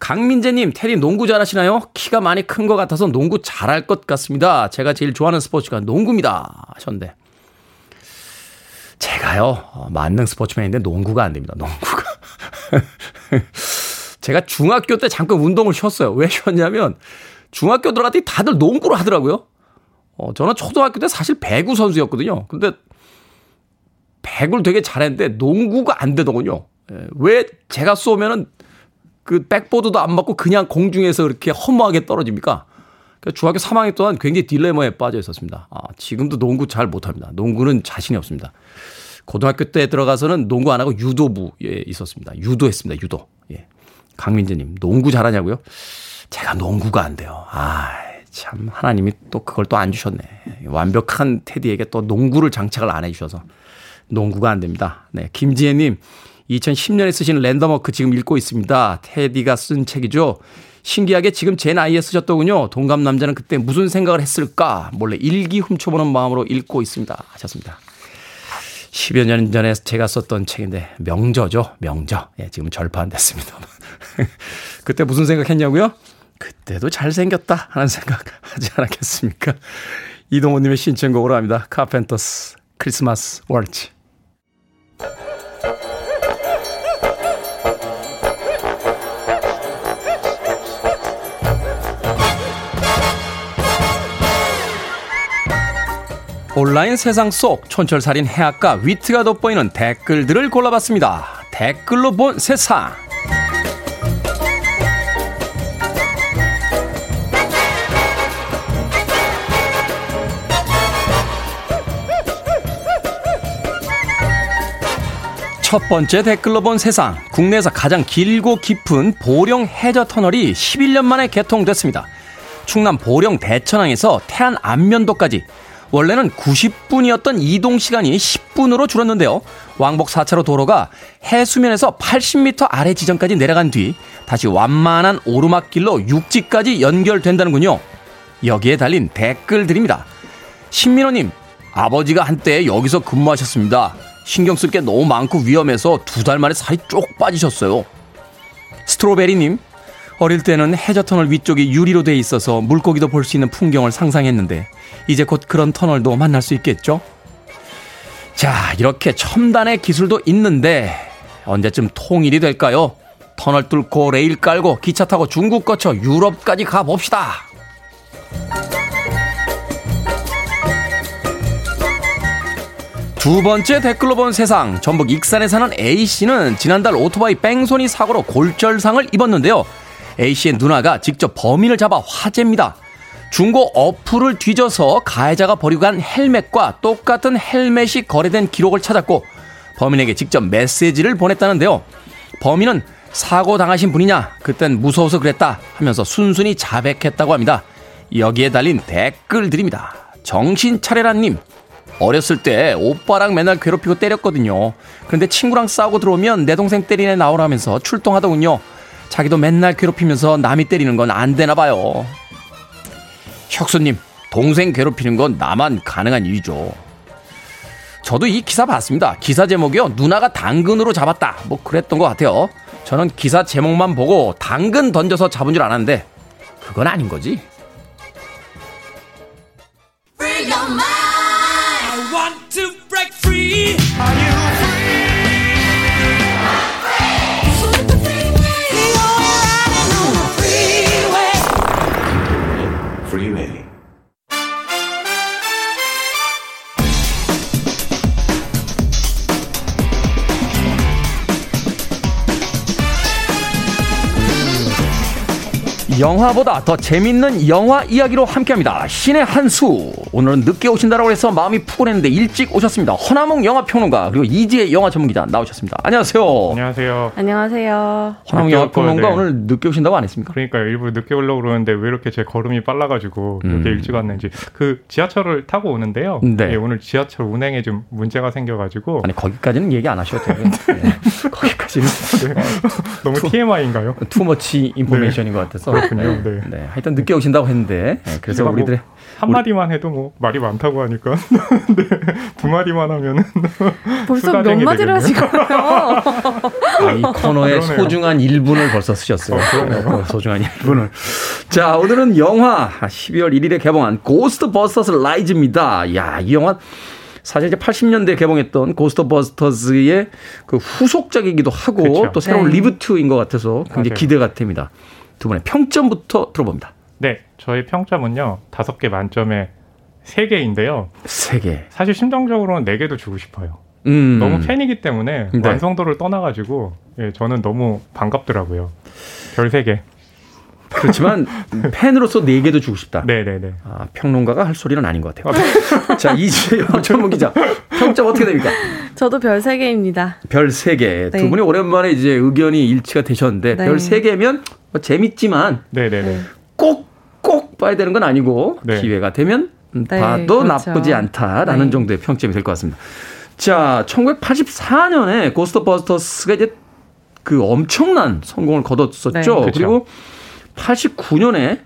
강민재님, 테리 농구 잘하시나요? 키가 많이 큰 것 같아서 농구 잘할 것 같습니다. 제가 제일 좋아하는 스포츠가 농구입니다. 하셨는데. 제가요, 어, 만능 스포츠맨인데 농구가 안 됩니다. 농구가. 제가 중학교 때 잠깐 운동을 쉬었어요. 왜 쉬었냐면 중학교 들어갔더니 다들 농구를 하더라고요. 어, 저는 초등학교 때 사실 배구 선수였거든요. 근데 배구를 되게 잘했는데 농구가 안 되더군요. 예, 왜 제가 쏘면은 그 백보드도 안 맞고 그냥 공중에서 그렇게 허무하게 떨어집니까? 그러니까 중학교 3학년 동안 굉장히 딜레마에 빠져 있었습니다. 아, 지금도 농구 잘 못합니다. 농구는 자신이 없습니다. 고등학교 때 들어가서는 농구 안 하고 유도부에 있었습니다. 유도했습니다. 유도. 예. 강민재님, 농구 잘하냐고요? 제가 농구가 안 돼요. 아, 참 하나님이 또 그걸 또 안 주셨네. 완벽한 테디에게 또 농구를 장착을 안 해주셔서 농구가 안 됩니다. 네, 김지혜님, 2010년에 쓰신 랜덤워크 지금 읽고 있습니다. 테디가 쓴 책이죠. 신기하게 지금 제 나이에 쓰셨더군요. 동갑 남자는 그때 무슨 생각을 했을까? 몰래 일기 훔쳐보는 마음으로 읽고 있습니다. 하셨습니다. 10여 년 전에 제가 썼던 책인데 명저죠. 명저. 예, 지금 절판됐습니다. 그때 무슨 생각했냐고요? 그때도 잘생겼다 하는 생각 하지 않았겠습니까? 이동호님의 신청곡으로 합니다. 카펜터스 크리스마스 월츠. 온라인 세상 속 촌철살인 해악과 위트가 돋보이는 댓글들을 골라봤습니다. 댓글로 본 세상. 첫 번째 댓글로 본 세상. 국내에서 가장 길고 깊은 보령 해저 터널이 11년 만에 개통됐습니다. 충남 보령 대천항에서 태안 안면도까지 원래는 90분이었던 이동 시간이 10분으로 줄었는데요. 왕복 4차로 도로가 해수면에서 80m 아래 지점까지 내려간 뒤 다시 완만한 오르막길로 육지까지 연결된다는군요. 여기에 달린 댓글들입니다. 신민호님, 아버지가 한때 여기서 근무하셨습니다. 신경 쓸 게 너무 많고 위험해서 두 달 만에 살이 쪽 빠지셨어요. 스트로베리님, 어릴 때는 해저 터널 위쪽이 유리로 돼 있어서 물고기도 볼 수 있는 풍경을 상상했는데 이제 곧 그런 터널도 만날 수 있겠죠? 자, 이렇게 첨단의 기술도 있는데 언제쯤 통일이 될까요? 터널 뚫고 레일 깔고 기차 타고 중국 거쳐 유럽까지 가봅시다. 두 번째 댓글로 본 세상. 전북 익산에 사는 A씨는 지난달 오토바이 뺑소니 사고로 골절상을 입었는데요. A씨의 누나가 직접 범인을 잡아 화제입니다. 중고 어플을 뒤져서 가해자가 버리고 간 헬멧과 똑같은 헬멧이 거래된 기록을 찾았고 범인에게 직접 메시지를 보냈다는데요. 범인은 사고 당하신 분이냐? 그땐 무서워서 그랬다 하면서 순순히 자백했다고 합니다. 여기에 달린 댓글들입니다. 정신 차례라님. 어렸을 때 오빠랑 맨날 괴롭히고 때렸거든요. 그런데 친구랑 싸우고 들어오면 내 동생 때리네 나오라면서 출동하더군요. 자기도 맨날 괴롭히면서 남이 때리는 건 안 되나 봐요. 혁수님, 동생 괴롭히는 건 나만 가능한 일이죠. 저도 이 기사 봤습니다. 기사 제목이요. 누나가 당근으로 잡았다. 뭐 그랬던 것 같아요. 저는 기사 제목만 보고 당근 던져서 잡은 줄 알았는데 그건 아닌 거지. 영화보다 더 재밌는 영화 이야기로 함께합니다. 신의 한 수. 오늘은 늦게 오신다라고 해서 마음이 푸근했는데 일찍 오셨습니다. 허나몽 영화평론가 그리고 이지혜 영화 전문기자 나오셨습니다. 안녕하세요. 안녕하세요. 안녕하세요. 허나몽 늦게 영화평론가 네. 오늘 늦게 오신다고 안 했습니까? 그러니까 일부러 늦게 오려고 그러는데 왜 이렇게 제 걸음이 빨라가지고 이렇게 음. 일찍 왔는지 그 지하철을 타고 오는데요. 네. 예, 오늘 지하철 운행에 좀 문제가 생겨가지고 아니 거기까지는 얘기 안 하셔도 돼요. 네. 거기까지는 너무 TMI인가요? too much information인 것 같아서. 그렇군요. 네. 네, 하여튼 늦게 오신다고 했는데 네, 그래서 뭐 우리들의 한 마디만 해도 뭐 말이 많다고 하니까 네, 두 마디만 하면은 벌써 몇 마디를. 거예요? 아, 이 코너의 그러네요. 소중한 1분을 벌써 쓰셨어요. 어. 어, 소중한 1분을. 자, 오늘은 영화 12월 1일에 개봉한 고스트 버스터스 라이즈입니다. 야, 이 영화 사실 이제 80년대 개봉했던 고스트버스터즈의 그 후속작이기도 하고 그렇죠. 또 새로운 네. 리부트인 것 같아서 굉장히 맞아요. 기대가 됩니다. 두 분의 평점부터 들어봅니다. 네, 저의 평점은요 다섯 개 만점에 세 개인데요. 세 개. 사실 심정적으로는 네 개도 주고 싶어요. 음. 너무 팬이기 때문에 네. 완성도를 떠나가지고 예, 저는 너무 반갑더라고요. 별 세 개. 그렇지만 팬으로서 네 개도 주고 싶다. 네네네. 아, 평론가가 할 소리는 아닌 것 같아요. 자, 이지혜 전문 기자. 평점 어떻게 됩니까? 저도 별 3개입니다. 별 3개. 두 네. 분이 오랜만에 이제 의견이 일치가 되셨는데 네. 별 3개면 뭐 재밌지만 네네네. 꼭, 꼭 봐야 되는 건 아니고 네. 기회가 되면 음, 네, 봐도 그렇죠. 나쁘지 않다라는 네. 정도의 평점이 될 것 같습니다. 자, 1984년에 고스트버스터스가 이제 그 엄청난 성공을 거뒀었죠. 네. 그렇죠. 그리고 89년에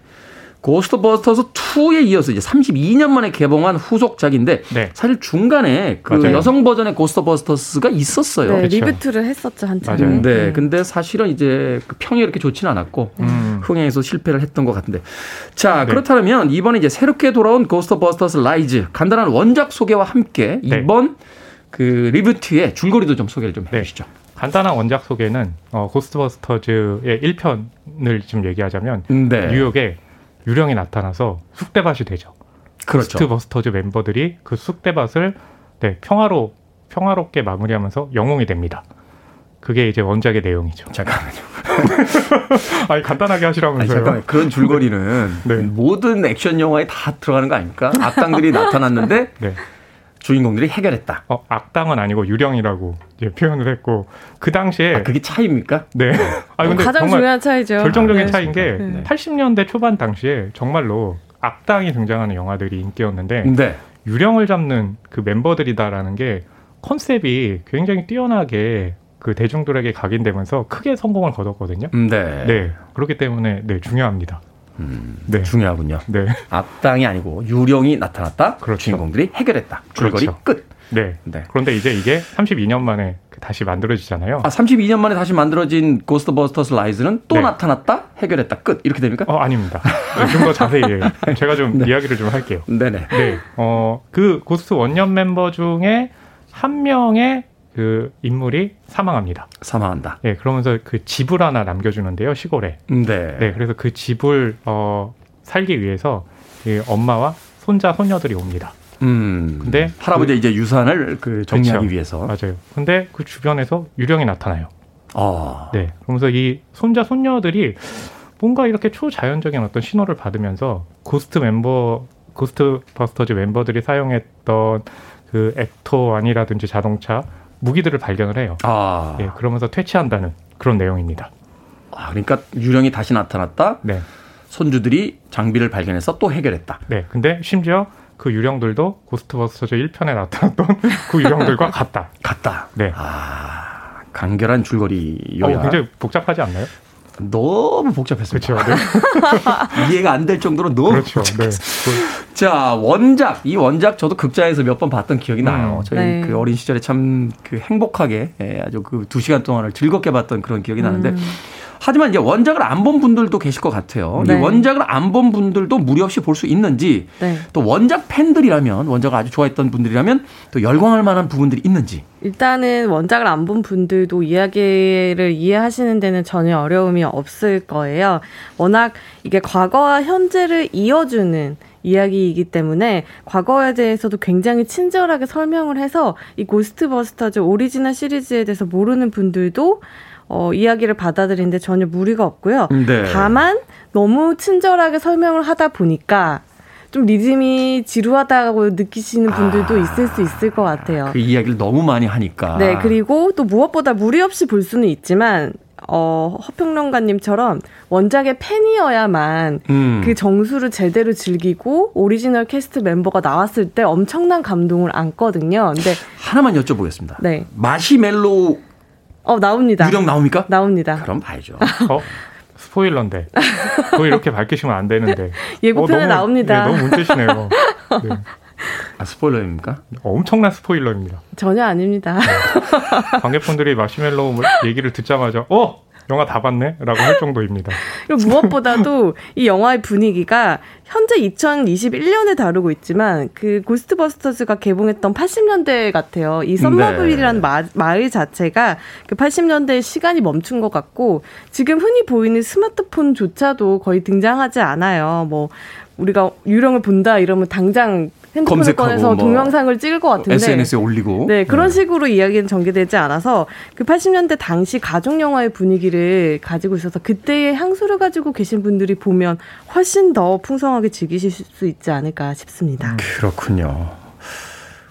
고스트버스터즈 2에 이어서 이제 32년 만에 개봉한 후속작인데 네. 사실 중간에 그 맞아요. 여성 버전의 고스트버스터스가 있었어요. 네, 그쵸. reboot를 했었죠 한참. 맞아요. 네, 근데 사실은 이제 그 평이 이렇게 좋지는 않았고 음. 흥행에서 실패를 했던 것 같은데. 자, 네. 그렇다면 이번에 이제 새롭게 돌아온 고스트버스터스 라이즈 간단한 원작 소개와 함께 네. 이번 그 reboot의 줄거리도 좀 소개를 좀 네. 해주시죠. 간단한 원작 소개는 어, 고스트버스터즈의 1편을 지금 얘기하자면 네, 뉴욕에 유령이 나타나서 쑥대밭이 되죠. 그렇죠. 고스트버스터즈 멤버들이 그 쑥대밭을 네, 평화로 평화롭게 마무리하면서 영웅이 됩니다. 그게 이제 원작의 내용이죠. 잠깐만요. 아니 간단하게 아니, 하시라면서요. 잠깐만 그런 줄거리는 네. 모든 액션 영화에 다 들어가는 거 아닙니까? 악당들이 나타났는데 네. 주인공들이 해결했다. 어, 악당은 아니고 유령이라고 이제 표현을 했고 그 당시에 아, 그게 차이입니까? 네. 아 근데 가장 정말 중요한 차이죠. 결정적인 네. 차이인 게 네. 80년대 초반 당시에 정말로 악당이 등장하는 영화들이 인기였는데 네. 유령을 잡는 그 멤버들이다라는 게 컨셉이 굉장히 뛰어나게 그 대중들에게 각인되면서 크게 성공을 거뒀거든요. 네. 네. 그렇기 때문에 네, 중요합니다. 네. 중요하군요. 네. 악당이 아니고 유령이 나타났다. 그렇죠. 주인공들이 해결했다. 줄거리 그렇죠. 끝. 네. 네. 그런데 이제 이게 32년 만에 다시 만들어지잖아요. 아, 32년 만에 다시 만들어진 고스트버스터스 라이즈는 또 네. 나타났다. 해결했다. 끝. 이렇게 됩니까? 어, 아닙니다. 네, 좀더 자세히 해요. 제가 좀 이야기를 좀 할게요. 네네. 네. 어, 그 고스트 원년 멤버 중에 한 명의 그 인물이 사망합니다. 사망한다. 예, 그러면서 그 집을 하나 남겨주는데요, 시골에. 네. 네, 그래서 그 집을 어, 살기 위해서 이 엄마와 손자, 손녀들이 옵니다. 음. 근데 할아버지 이제 유산을 그 정리하기 그렇죠. 위해서. 맞아요. 근데 그 주변에서 유령이 나타나요. 아. 네, 그러면서 이 손자, 손녀들이 뭔가 이렇게 초자연적인 어떤 신호를 받으면서 고스트 멤버, 고스트 버스터즈 멤버들이 사용했던 그 Ecto-1이라든지 자동차, 무기들을 발견을 해요. 아. 예, 그러면서 퇴치한다는 그런 내용입니다. 아, 그러니까 유령이 다시 나타났다. 네. 손주들이 장비를 발견해서 또 해결했다. 네. 근데 심지어 그 유령들도 고스트버스터즈 1편에 나타났던 그 유령들과 같다. 같다. 네. 아, 간결한 줄거리 어, 요약. 굉장히 복잡하지 않나요? 너무 복잡했습니다. 그렇죠. 네. 이해가 안 될 정도로 너무 그렇죠. 네. 자, 원작. 이 원작 저도 극장에서 몇 번 봤던 기억이 나요. 음. 저희 네. 그 어린 시절에 참 그 행복하게 예, 아주 그 두 시간 동안을 즐겁게 봤던 그런 기억이 나는데 하지만 이제 원작을 안 본 분들도 계실 것 같아요. 네. 이 원작을 안 본 분들도 무리 없이 볼 수 있는지 네. 또 원작 팬들이라면 원작을 아주 좋아했던 분들이라면 또 열광할 만한 부분들이 있는지. 일단은 원작을 안 본 분들도 이야기를 이해하시는 데는 전혀 어려움이 없을 거예요. 워낙 이게 과거와 현재를 이어주는 이야기이기 때문에 과거에 대해서도 굉장히 친절하게 설명을 해서 이 고스트버스터즈 오리지널 시리즈에 대해서 모르는 분들도 어, 이야기를 받아들이는데 전혀 무리가 없고요. 네. 다만 너무 친절하게 설명을 하다 보니까 좀 리듬이 지루하다고 느끼시는 분들도 아. 있을 수 있을 것 같아요. 그 이야기를 너무 많이 하니까. 네, 그리고 또 무엇보다 무리 없이 볼 수는 있지만, 어, 허평론가님처럼 원작의 팬이어야만 음. 그 정수를 제대로 즐기고 오리지널 cast 멤버가 나왔을 때 엄청난 감동을 안기거든요. 근데, 하나만 여쭤보겠습니다. 네. 마시멜로 어, 나옵니다. 유령 나옵니까? 나옵니다. 그럼 봐야죠. 어? 스포일러인데. 그거 이렇게 밝히시면 안 되는데. 예고편에 어, 너무- 나옵니다. 네, 너무 문제시네요. 네. 아, 스포일러입니까? 엄청난 스포일러입니다. 전혀 아닙니다. 관객분들이 마시멜로 얘기를 듣자마자 어 영화 다 봤네? 라고 할 정도입니다. 그리고 무엇보다도 이 영화의 분위기가 현재 2021년에 다루고 있지만 그 고스트버스터즈가 개봉했던 80년대 같아요. 이 썸머빌이라는 마, 마을 자체가 그 80년대의 시간이 멈춘 것 같고 지금 흔히 보이는 스마트폰조차도 거의 등장하지 않아요. 뭐 우리가 유령을 본다 이러면 당장 핸드폰을 검색하고 꺼내서 뭐 동영상을 찍을 것 같은데 SNS에 올리고. 네, 그런 식으로 이야기는 전개되지 않아서 그 80년대 당시 가족 영화의 분위기를 가지고 있어서 그때의 향수를 가지고 계신 분들이 보면 훨씬 더 풍성하게 즐기실 수 있지 않을까 싶습니다. 그렇군요.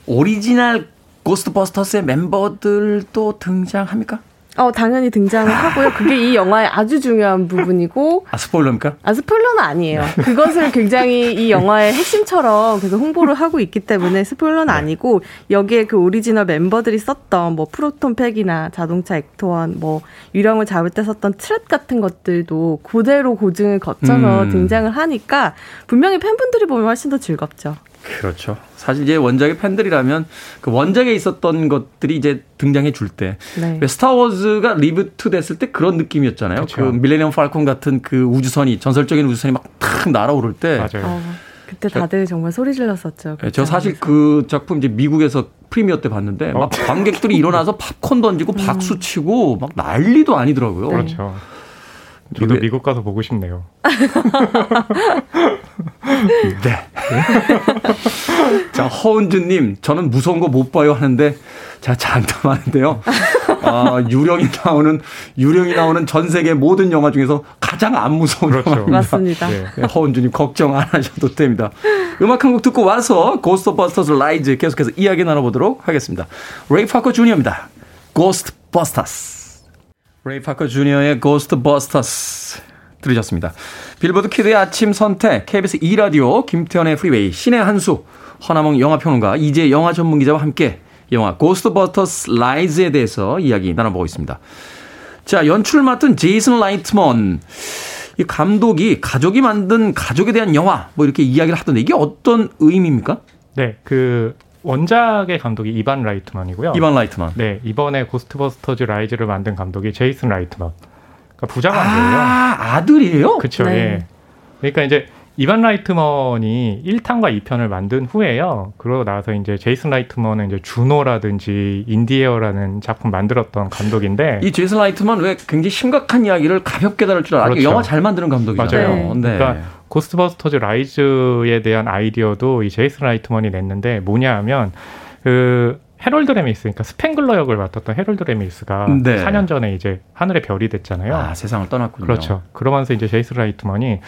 오리지널 고스트버스터스의 멤버들도 등장합니까? 어, 당연히 등장을 하고요. 그게 이 영화의 아주 중요한 부분이고. 아, 스포일러입니까? 아, 스포일러는 아니에요. 그것을 굉장히 이 영화의 핵심처럼 계속 홍보를 하고 있기 때문에 스포일러는 네. 아니고, 여기에 그 오리지널 멤버들이 썼던 뭐 proton pack이나 자동차 Ecto-1, 뭐 유령을 잡을 때 썼던 trap 같은 것들도 그대로 고증을 거쳐서 음. 등장을 하니까 분명히 팬분들이 보면 훨씬 더 즐겁죠. 그렇죠. 사실 이제 원작의 팬들이라면 그 원작에 있었던 것들이 이제 등장해 줄 때. 네. 왜 스타워즈가 reboot 됐을 때 그런 느낌이었잖아요. 그 그렇죠. 밀레니엄 팔콘 같은 그 우주선이 전설적인 우주선이 막 탁 날아오를 때. 맞아요. 어, 그때 다들 정말 소리 질렀었죠. 예, 저 사실 그 작품 이제 미국에서 프리미어 때 봤는데 막 관객들이 일어나서 팝콘 던지고 박수 치고 막 난리도 아니더라고요. 그렇죠. 저도 이게- 미국 가서 보고 싶네요. 네. 자, 허은주님, 저는 무서운 거 못 봐요 하는데, 제가 장담하는데요. 아, 유령이 나오는, 유령이 나오는 전 세계 모든 영화 중에서 가장 안 무서운 그렇죠. 영화입니다. 맞습니다. 네. 네, 허은주님 걱정 안 하셔도 됩니다. 음악 한 곡 듣고 와서 고스트버스터즈 라이즈 계속해서 이야기 나눠보도록 하겠습니다. 레이 파커 주니어입니다. 고스트버스터스. 레이 파커 주니어의 고스트 버스터스 들으셨습니다. 빌보드 키드의 아침 선택, KBS 2라디오, 김태현의 프리웨이, 신의 한수, 허남웅 영화평론가, 이제 영화 전문기자와 함께 영화 고스트 버스터스 라이즈에 대해서 이야기 나눠보고 있습니다. 자, 연출 맡은 제이슨 라이트먼. 이 감독이 가족이 만든 가족에 대한 영화 뭐 이렇게 이야기를 하던데 이게 어떤 의미입니까? 네, 그 원작의 감독이 이반 라이트만이고요. 이반 라이트만. 네, 이번에 고스트버스터즈 라이즈를 만든 감독이 제이슨 라이트만. 그러니까 부자간이에요. 아, 아들이에요? 그렇죠. 네. 예. 그러니까 이제 이반 라이트먼이 1탄과 2편을 만든 후에요. 그러고 나서 이제 제이슨 라이트먼은 이제 주노라든지 인디에어라는 작품 만들었던 감독인데 이 제이슨 라이트만 왜 굉장히 심각한 이야기를 가볍게 다룰 줄 알고 그렇죠. 영화 잘 만드는 감독이잖아요. 맞아요. 네. 그러니까 고스트버스터즈 라이즈에 대한 아이디어도 이 제이슨 라이트먼이 냈는데 뭐냐 하면 그 해롤드 레미스 그러니까 스팽글러 역을 맡았던 해롤드 레미스가 네. 4년 전에 이제 하늘의 별이 됐잖아요. 아, 세상을 떠났군요. 그렇죠. 그러면서 이제 제이슨 라이트먼이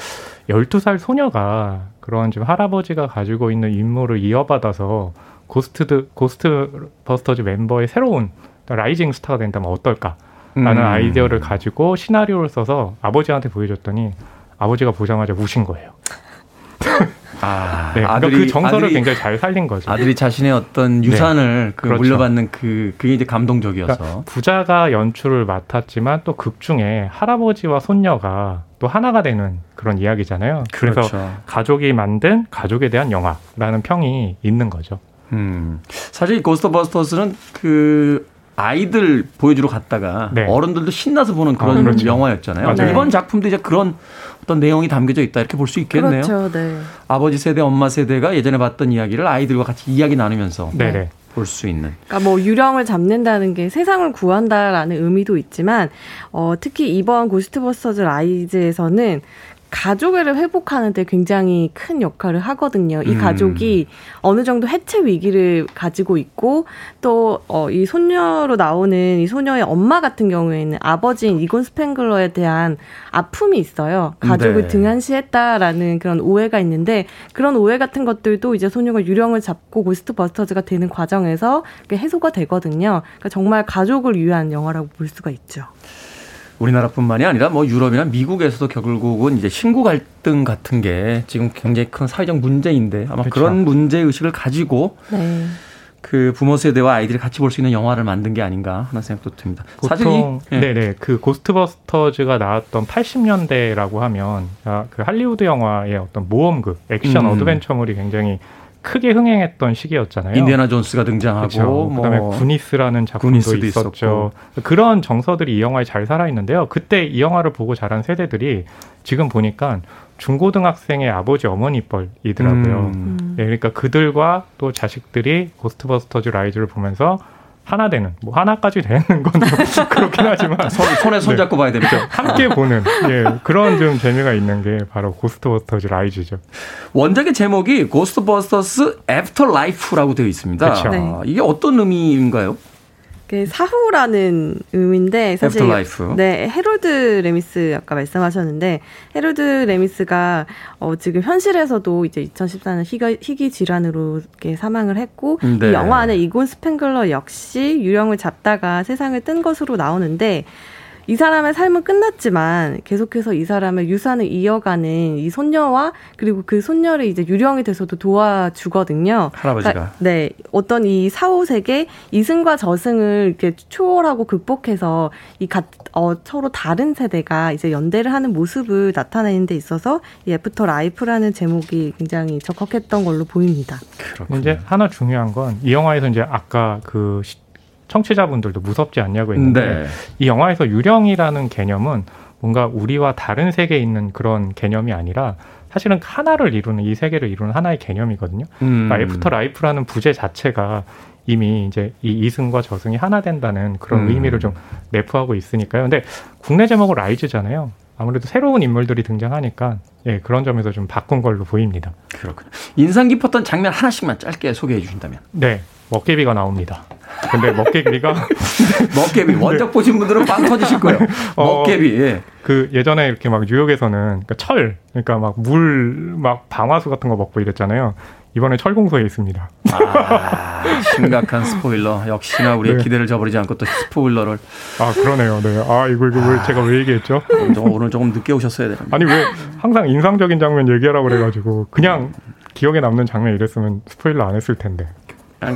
12살 소녀가 그런 좀 할아버지가 가지고 있는 임무를 이어받아서 고스트 고스트 버스터즈 멤버의 새로운 rising star가 된다면 어떨까라는 음. 아이디어를 가지고 시나리오를 써서 아버지한테 보여줬더니 아버지가 보자마자 우신 거예요. 아, 네, 그러니까 아들이 그 정서를 아들이, 굉장히 잘 살린 거죠. 아들이 자신의 어떤 유산을 그 그렇죠. 물려받는 그 그게 이제 감동적이어서 그러니까 부자가 연출을 맡았지만 또 극 중에 할아버지와 손녀가 또 하나가 되는 그런 이야기잖아요. 그래서 그렇죠. 가족이 만든 가족에 대한 영화라는 평이 있는 거죠. 음. 사실 고스트버스터스는 그 아이들 보여주러 갔다가 네. 어른들도 신나서 보는 그런 아, 그렇죠. 영화였잖아요. 맞아요. 이번 작품도 이제 그런 어떤 내용이 담겨져 있다 이렇게 볼 수 있겠네요. 그렇죠, 네. 아버지 세대, 엄마 세대가 예전에 봤던 이야기를 아이들과 같이 이야기 나누면서 네네. 볼수 있는. 그러니까 뭐 유령을 잡는다는 게 세상을 구한다라는 의미도 있지만 어, 특히 이번 고스트버스터즈 라이즈에서는 가족을 회복하는데 굉장히 큰 역할을 하거든요. 이 음. 가족이 어느 정도 해체 위기를 가지고 있고 또 어, 이 손녀로 나오는 이 소녀의 엄마 같은 경우에는 아버지인 이곤 스팽글러에 대한 아픔이 있어요. 가족을 네. 등한시했다라는 그런 오해가 있는데 그런 오해 같은 것들도 이제 소녀가 유령을 잡고 고스트버스터즈가 되는 과정에서 해소가 되거든요. 그러니까 정말 가족을 위한 영화라고 볼 수가 있죠. 우리나라뿐만이 아니라 뭐 유럽이나 미국에서도 결국은 이제 신고 갈등 같은 게 지금 굉장히 큰 사회적 문제인데 아마 그렇죠. 그런 문제 의식을 가지고 네. 그 부모 세대와 아이들이 같이 볼 수 있는 영화를 만든 게 아닌가 하는 생각도 듭니다. 사실 이- 보통 예. 네네 그 고스트버스터즈가 나왔던 80년대라고 하면 아, 그 할리우드 영화의 어떤 모험극 액션 음. 어드벤처물이 굉장히 크게 흥행했던 시기였잖아요. 인디아나 존스가 등장하고 그렇죠. 그다음에 뭐 구니스라는 작품도 있었죠. 그런 정서들이 이 영화에 잘 살아 있는데요. 그때 이 영화를 보고 자란 세대들이 지금 보니까 중고등학생의 아버지 어머니 뻘이더라고요. 음. 예, 그러니까 그들과 또 자식들이 고스트버스터즈 라이즈를 보면서 하나 되는 뭐 하나까지 되는 건좀 그렇긴 하지만 손, 손에 손 잡고 봐야 됩니다. 함께 보는 예, 그런 좀 재미가 있는 게 바로 고스트버스터즈 라이즈죠. 원작의 제목이 고스트버스터스 Afterlife라고 되어 있습니다. 네. 이게 어떤 의미인가요? 그 사후라는 의미인데 사실 Afterlife. 네 해롤드 레미스 아까 말씀하셨는데 해롤드 레미스가 어 지금 현실에서도 이제 2014년 희귀, 희귀 질환으로 이렇게 사망을 했고 네. 이 영화 안에 이곤 스팽글러 역시 유령을 잡다가 세상을 뜬 것으로 나오는데 이 사람의 삶은 끝났지만 계속해서 이 사람의 유산을 이어가는 이 손녀와 그리고 그 손녀를 이제 유령이 돼서도 도와주거든요. 할아버지가. 그러니까 네, 어떤 이 사후 세계 이승과 저승을 이렇게 초월하고 극복해서 이 가, 어, 서로 다른 세대가 이제 연대를 하는 모습을 나타내는 데 있어서 이 Afterlife라는 제목이 굉장히 적합했던 걸로 보입니다. 그렇군요. 이제 하나 중요한 건 이 영화에서 이제 아까 그 시- 청취자분들도 무섭지 않냐고 했는데 네. 이 영화에서 유령이라는 개념은 뭔가 우리와 다른 세계에 있는 그런 개념이 아니라 사실은 하나를 이루는 이 세계를 이루는 하나의 개념이거든요. 음. 그러니까 Afterlife라는 부제 자체가 이미 이제 이 이승과 저승이 하나 된다는 그런 음. 의미를 좀 내포하고 있으니까요. 근데 국내 제목은 라이즈잖아요. 아무래도 새로운 인물들이 등장하니까 예, 그런 점에서 좀 바꾼 걸로 보입니다. 그렇군요. 인상 깊었던 장면 하나씩만 짧게 소개해 주신다면. 네, 먹개비가 나옵니다. 근데 먹개비가 먹개비 원작 보신 분들은 빵 터지실 거예요. 어. 먹개비. 예. 그 예전에 이렇게 막 뉴욕에서는 그러니까 철, 그러니까 막 물, 막 방화수 같은 거 먹고 이랬잖아요. 이번에 철공소에 있습니다. 아, 심각한 스포일러. 역시나 우리의 네. 기대를 저버리지 않고 또 스포일러를 아 그러네요. 네. 아 이거 이거 왜 제가 왜 얘기했죠? 오늘 조금, 오늘 조금 늦게 오셨어야 되는데. 아니 왜 항상 인상적인 장면 얘기하라고 그래가지고 그냥 기억에 남는 장면 이랬으면 스포일러 안 했을 텐데.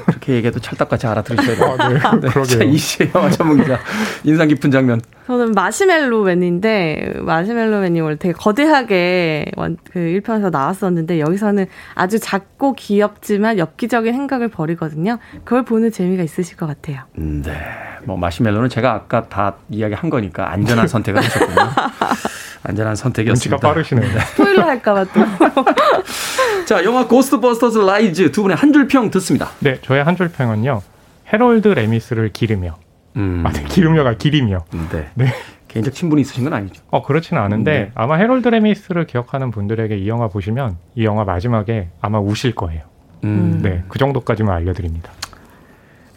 그렇게 얘기해도 찰떡같이 알아들으셔야 돼요. 아, 네. 자, 그러게요. 영화 전문기자. 인상 깊은 장면. 저는 마시멜로맨인데 마시멜로맨이 원래 되게 거대하게 원- 그 1편에서 나왔었는데 여기서는 아주 작고 귀엽지만 엽기적인 행각을 벌이거든요. 그걸 보는 재미가 있으실 것 같아요. 음, 네. 뭐 마시멜로는 제가 아까 다 이야기한 거니까 안전한 선택을 하셨군요. 안전한 눈치가 선택이었습니다. 빠르시네요. 스포일러 할까봐 또. 자, 영화 고스트버스터즈 라이즈 두 분의 한 줄 평 듣습니다. 네, 저의 한 줄 평은요. 헤럴드 레미스를 기르며, 음, 아, 네, 기르며가 기리며. 네. 네. 개인적 친분이 있으신 건 아니죠. 어 그렇지는 않은데 네. 아마 헤럴드 레미스를 기억하는 분들에게 이 영화 보시면 이 영화 마지막에 아마 우실 거예요. 음, 네, 그 정도까지만 알려드립니다.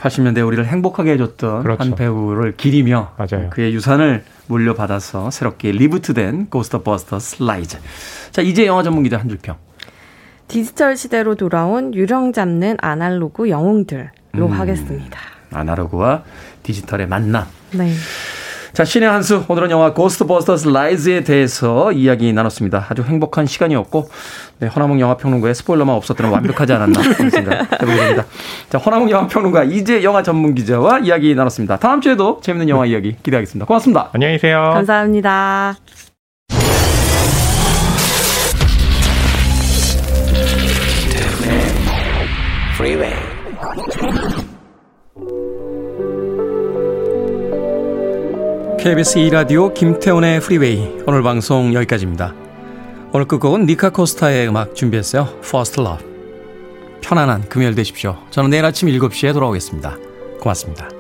80년대 우리를 행복하게 해줬던 그렇죠. 한 배우를 기리며 맞아요. 그의 유산을 물려받아서 새롭게 reboot된 고스트버스터즈 라이즈. 자, 이제 영화 전문 기자 한 줄 평. 디지털 시대로 돌아온 유령 잡는 아날로그 영웅들로 음. 하겠습니다. 아날로그와 디지털의 만남. 네. 자, 신의 한 수. 오늘은 영화 고스트버스터즈 라이즈에 대해서 이야기 나눴습니다. 아주 행복한 시간이었고, 네, 허남웅 영화평론가의 스포일러만 없었더라면 완벽하지 않았나 그런 생각 해보게 됩니다. 자, 허남웅 영화평론가 이제 영화 전문 기자와 이야기 나눴습니다. 다음 주에도 재밌는 영화 이야기 기대하겠습니다. 고맙습니다. 안녕히 계세요. 감사합니다. Freeway. KBS 2라디오 김태훈의 프리웨이 오늘 방송 여기까지입니다. 오늘 끝곡은 니카 코스타의 음악 준비했어요. First Love. 편안한 금요일 되십시오. 저는 내일 아침 7시에 돌아오겠습니다. 고맙습니다.